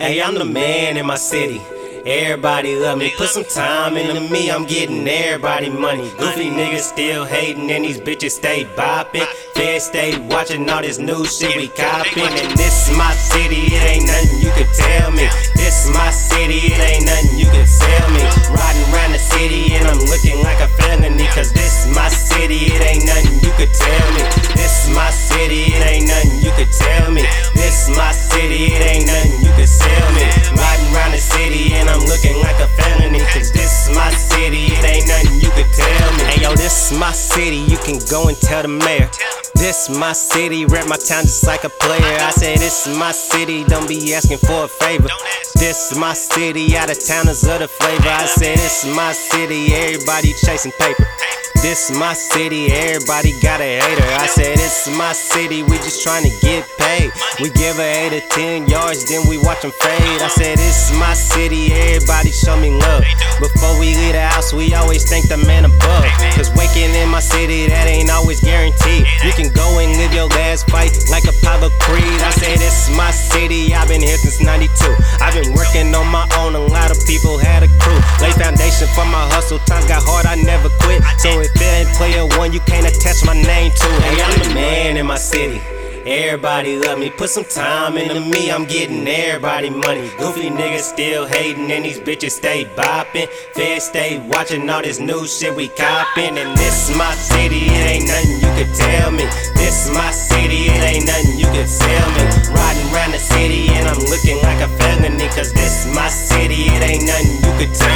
Hey, I'm the man in my city. Everybody love me. Put some time into me, I'm getting everybody money. Goofy niggas still hating, and these bitches stay bopping. Feds stay watching all this new shit we copping. And this is my city, it ain't nothing you could tell me. This is my city, it ain't nothing you could tell me. Riding around the city, and I'm looking like a felony. Cause this is my city, it ain't nothing you could tell me. This is my city, it ain't nothing you could tell me. This is my city, it ain't nothing go and tell the mayor. This my city, rep my town just like a player. I say this is my city, don't be asking for a favor. This is my city, out of towners of the flavor. I say this is my city, everybody chasing paper. This is my city, everybody got a hater. I said, This is my city, we just trying to get paid. We give a 8 or 10 yards, then we watch them fade. I said, This is my city, everybody show me love. Before we leave the house, we always thank the man above. Cause waking in my city, that ain't always guaranteed. You can go and live your last fight like a Apollo Creed. I said, This is my city, I've been here since 92. I've been working on for my hustle, times got hard, I never quit. So if it ain't player one, you can't attach my name to it. Hey, I'm the man in my city. Everybody love me, put some time into me, I'm getting everybody money. Goofy niggas still hating, and these bitches stay bopping. Feds stay watching all this new shit we copping. And this is my city, it ain't nothing you could tell me. This is my city, it ain't nothing you could tell me. Riding around the city, and I'm looking like a felony. Cause this is my city, it ain't nothing you could tell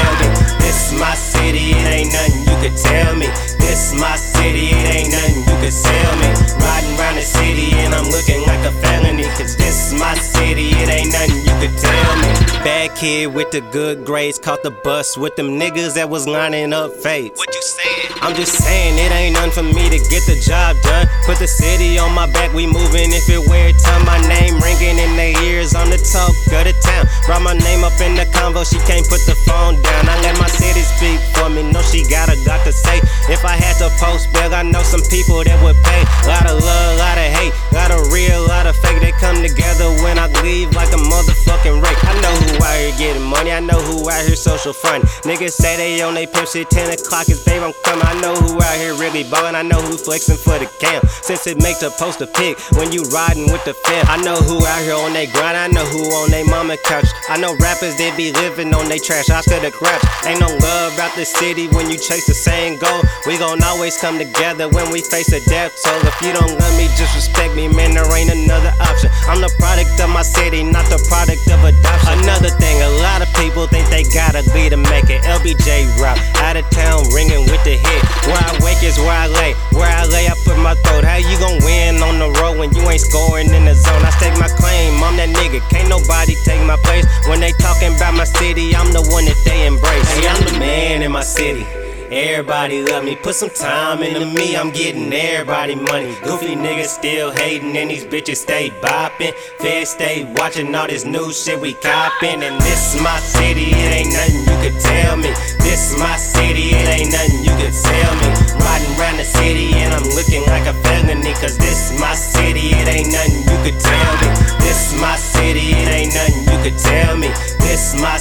my city, it ain't nothing you could tell me. This is my city, it ain't nothing you could sell me. Riding around the city, and I'm looking like a felony. Cause this my city, it ain't nothing you could tell me. Bad kid with the good grades, caught the bus with them niggas that was lining up fades. What you saying? I'm just saying it ain't nothing for me to get the job done. Put the city on my back, we moving if it wear time. My name ringing in their ears, I'm the talk of the town. Brought my name up in the convo, she can't put the phone down. I let my say. If I had to post bail, I know some people that would pay. Lot of love, lot of hate, lot of real, social front. Niggas say they on they pimp shit, 10 o'clock is babe, I'm coming. I know who out here really ballin', I know who flexing for the camp. Since it makes a post a pic when you riding with the fam. I know who out here on they grind, I know who on they mama couch. I know rappers they be living on they trash, I to the crash. Ain't no love out the city when you chase the same goal. We gon' always come together when we face a death toll. If you don't love me, just respect me, man, there ain't another option. My place. When they talking about my city, I'm the one that they embrace. Hey, I'm the man in my city. Everybody love me, put some time into me, I'm getting everybody money. Goofy niggas still hating, and these bitches stay bopping. Feds stay watching all this new shit we copping. And this is my city, it ain't nothing you could tell me. This is my city, it ain't nothing you could tell me. Riding around the city, and I'm looking like a felony. Cause this is my city, it ain't nothing you could tell me. This is my city, could tell me. This is my